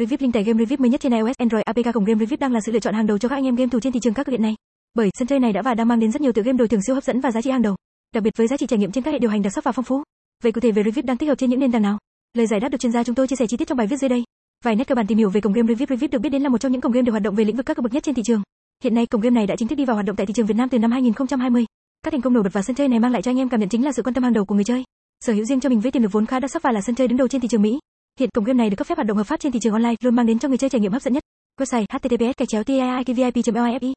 Revip link tải game Revip mới nhất trên iOS, Android, APK cùng game Revip đang là sự lựa chọn hàng đầu cho các anh em game thủ trên thị trường các hiện nay. Bởi sân chơi này đã và đang mang đến rất nhiều tựa game đổi thưởng siêu hấp dẫn và giá trị hàng đầu, đặc biệt với giá trị trải nghiệm trên các hệ điều hành đặc sắc và phong phú. Vậy cụ thể về Revip đang tích hợp trên những nền tảng nào? Lời giải đáp được chuyên gia chúng tôi chia sẻ chi tiết trong bài viết dưới đây. Vài nét cơ bản tìm hiểu về cổng game Revip. Revip được biết đến là một trong những cổng game được hoạt động về lĩnh vực các cấp bậc nhất trên thị trường. Hiện nay cổng game này đã chính thức đi vào hoạt động tại thị trường Việt Nam từ năm 2020. Các thành công nổi bật và sân chơi này mang lại cho anh em cảm nhận chính là sự quan tâm hàng đầu của người chơi. Sở hữu riêng cho mình với tiềm lực vốn khá đa sắc và là sân chơi đứng đầu trên thị trường Mỹ. Hiện cổng game này được cấp phép hoạt động hợp pháp trên thị trường online, luôn mang đến cho người chơi trải nghiệm hấp dẫn nhất. Website https://tiaikvip.life